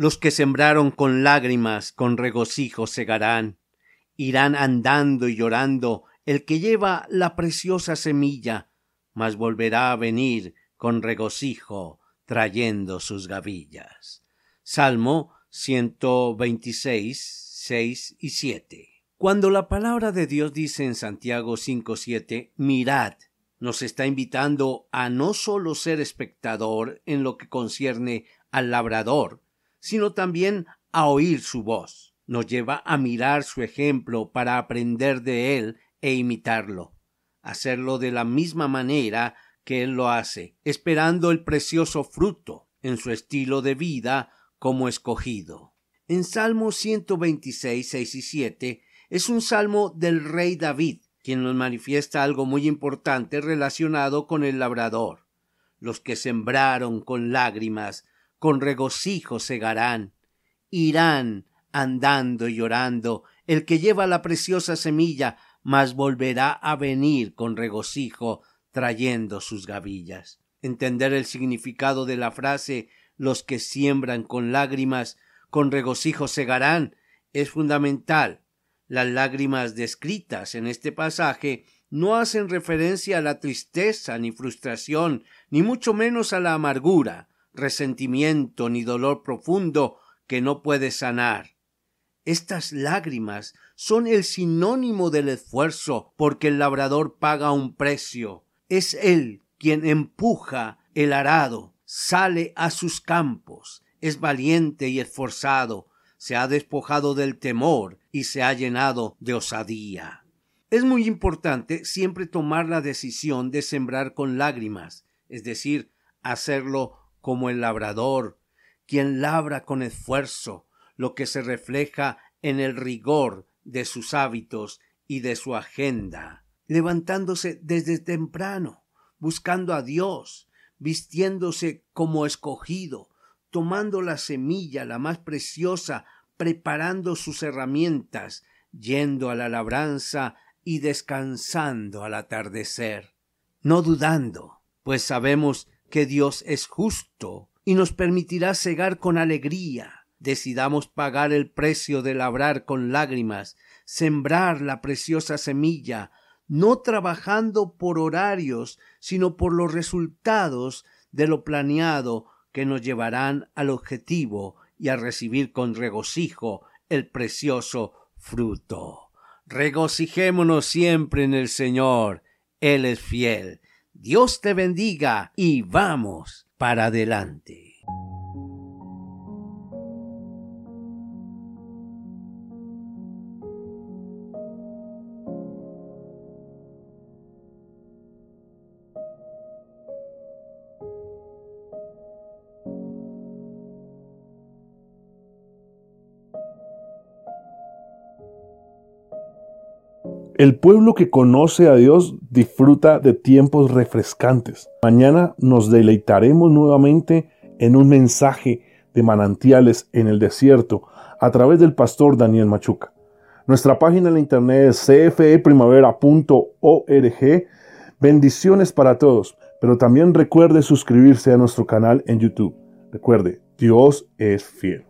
Los que sembraron con lágrimas, con regocijo segarán. Irán andando y llorando el que lleva la preciosa semilla, mas volverá a venir con regocijo trayendo sus gavillas. Salmo 126, 6 y 7. Cuando la palabra de Dios dice en Santiago 5, 7, mirad, nos está invitando a no solo ser espectador en lo que concierne al labrador, sino también a oír su voz. Nos lleva a mirar su ejemplo para aprender de él e imitarlo, hacerlo de la misma manera que él lo hace, esperando el precioso fruto en su estilo de vida como escogido. En Salmo 126, 6 y 7 es un salmo del rey David, quien nos manifiesta algo muy importante relacionado con el labrador. Los que sembraron con lágrimas con regocijo segarán, irán andando y llorando, el que lleva la preciosa semilla, mas volverá a venir con regocijo trayendo sus gavillas. Entender el significado de la frase los que siembran con lágrimas, con regocijo segarán, es fundamental. Las lágrimas descritas en este pasaje no hacen referencia a la tristeza ni frustración, ni mucho menos a la amargura resentimiento ni dolor profundo que no puede sanar. Estas lágrimas son el sinónimo del esfuerzo porque el labrador paga un precio. Es él quien empuja el arado, sale a sus campos, es valiente y esforzado, se ha despojado del temor y se ha llenado de osadía. Es muy importante siempre tomar la decisión de sembrar con lágrimas, es decir, hacerlo como el labrador, quien labra con esfuerzo, lo que se refleja en el rigor de sus hábitos y de su agenda, levantándose desde temprano, buscando a Dios, vistiéndose como escogido, tomando la semilla, la más preciosa, preparando sus herramientas, yendo a la labranza y descansando al atardecer, no dudando, pues sabemos que Dios es justo y nos permitirá cegar con alegría. Decidamos pagar el precio de labrar con lágrimas, sembrar la preciosa semilla, no trabajando por horarios, sino por los resultados de lo planeado que nos llevarán al objetivo y a recibir con regocijo el precioso fruto. Regocijémonos siempre en el Señor. Él es fiel Dios te bendiga y vamos para adelante. El pueblo que conoce a Dios disfruta de tiempos refrescantes. Mañana nos deleitaremos nuevamente en un mensaje de manantiales en el desierto a través del pastor Daniel Machuca. Nuestra página en la internet es cfeprimavera.org. Bendiciones para todos, pero también recuerde suscribirse a nuestro canal en YouTube. Recuerde, Dios es fiel.